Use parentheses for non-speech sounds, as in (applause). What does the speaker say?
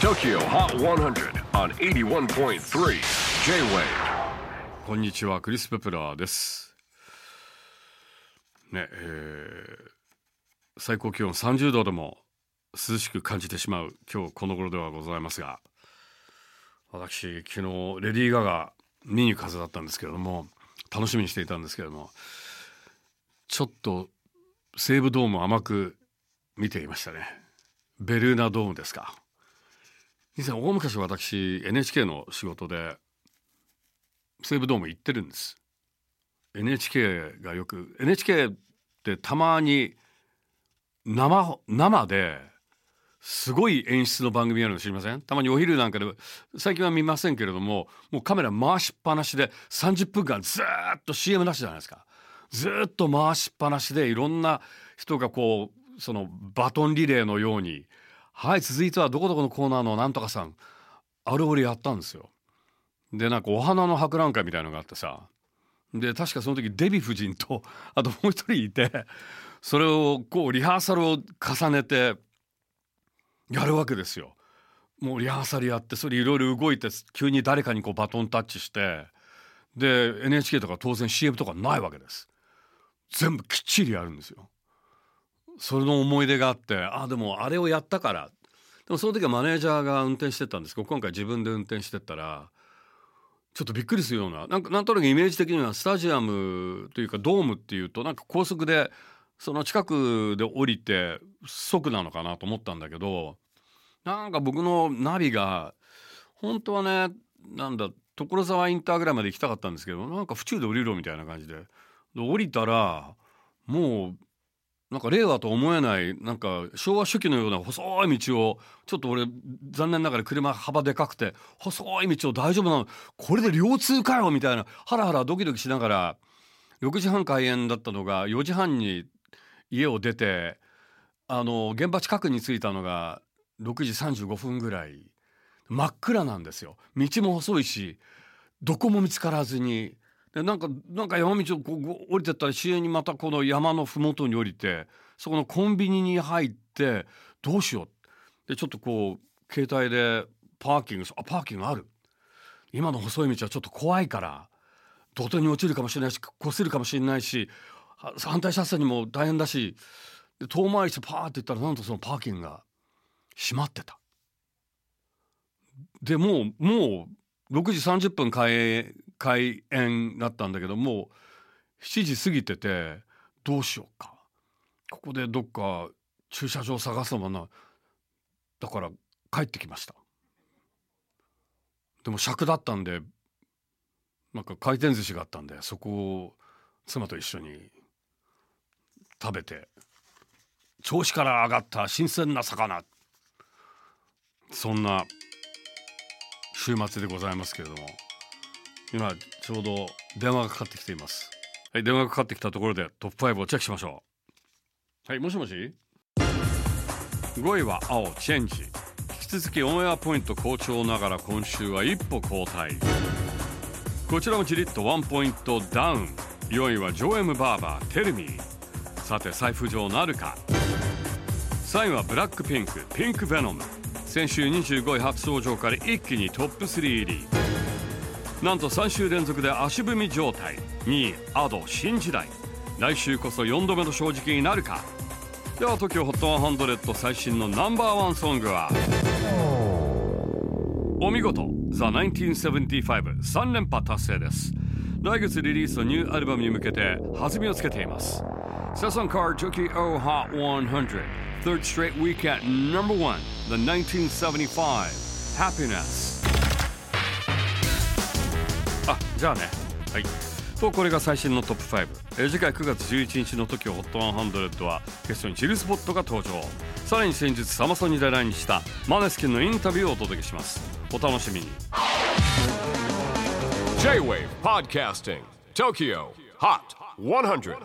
TOKYO HOT 100 on 81.3 J-WAVE. こんにちはクリス・ペプラーです。ねえー最高気温30度でも涼しく感じてしまう今日この頃ではございますが私昨日レディー・ガガ見に行くはずだったんですけれども楽しみにしていたんですけれどもちょっと西武ドーム甘く見ていましたね。ベルーナドームですか。以前大昔私 NHK の仕事で西武ドーム行ってるんです。NHK がよく NHK ってたまに生生ですごい演出の番組あるの知りません？たまにお昼なんかで最近は見ませんけれどももうカメラ回しっぱなしで30分間ずっと CM なしじゃないですか。ずっと回しっぱなしでいろんな人がこうそのバトンリレーのようにはい続いてはどこどこのコーナーのなんとかさんあれ俺やったんですよでなんかお花の博覧会みたいのがあってさで確かその時デヴィ夫人と (laughs) あともう一人いてそれをこうリハーサルを重ねてやるわけですよ。もうリハーサルやってそれいろいろ動いて急に誰かにこうバトンタッチしてで NHK とか当然 CM とかないわけです。全部きっちりやるんですよ。それの思い出があってあでもあれをやったから。でもその時はマネージャーが運転してたんです。けど今回自分で運転してったらちょっとびっくりするようななんかなんとなくイメージ的にはスタジアムというかドームっていうとなんか高速でその近くで降りて即なのかなと思ったんだけどなんか僕のナビが本当はねなんだ所沢インターぐらいまで行きたかったんですけどなんか府中で降りろみたいな感じで。で降りたらもうなんか令和と思えないなんか昭和初期のような細い道をちょっと俺残念ながら車幅でかくて細い道を大丈夫なのこれで両通かよみたいなハラハラドキドキしながら6時半開演だったのが4時半に家を出てあの現場近くに着いたのが6時35分ぐらい。真っ暗なんですよ。道も細いしどこも見つからずにでなんかなんか山道をこう降りてったら市営にまたこの山の麓に降りてそこのコンビニに入ってどうしよう。でちょっとこう携帯でパーキングあパーキングある。今の細い道はちょっと怖いから土手に落ちるかもしれないし擦るかもしれないし反対車線にも大変だしで遠回りしてパーって行ったらなんとそのパーキングが閉まってた。でもうもう6時30分開開演だったんだけどもう7時過ぎててどうしようか。ここでどっか駐車場探すのもな。だから帰ってきました。でも尺だったんでなんか回転寿司があったんでそこを妻と一緒に食べて銚子から上がった新鮮な魚。そんな週末でございますけれども。今ちょうど電話がかかってきています。はい電話がかかってきたところでトップ5をチェックしましょう。はいもしもし？5位は青チェンジ。引き続きオンエアポイント好調ながら今週は一歩後退。こちらもじりっとワンポイントダウン。4位はジョーエム・バーバーテルミー。さて再浮上なるか。3位はブラックピンクピンク・ベノム。先週25位初登場から一気にトップ3入り。なんと3週連続で足踏み状態。2位アド新時代。来週こそ4度目の正直になるか。では TOKIOHOT100 最新のナンバーワンソングは？お見事 The1975 連覇達成です。来月リリースのニューアルバムに向けて弾みをつけています。セソンカー TOKIO HOT 100 Third straight week at number one The 1975 Happiness あじゃあね。はい。とこれが最新のトップ5え次回9月11日の TOKIOHOT100 はゲストにジルスポットが登場。さらに先日サマソニで来日したマネスキンのインタビューをお届けします。お楽しみに。J-WAVE PODCASTING TOKYO HOT 100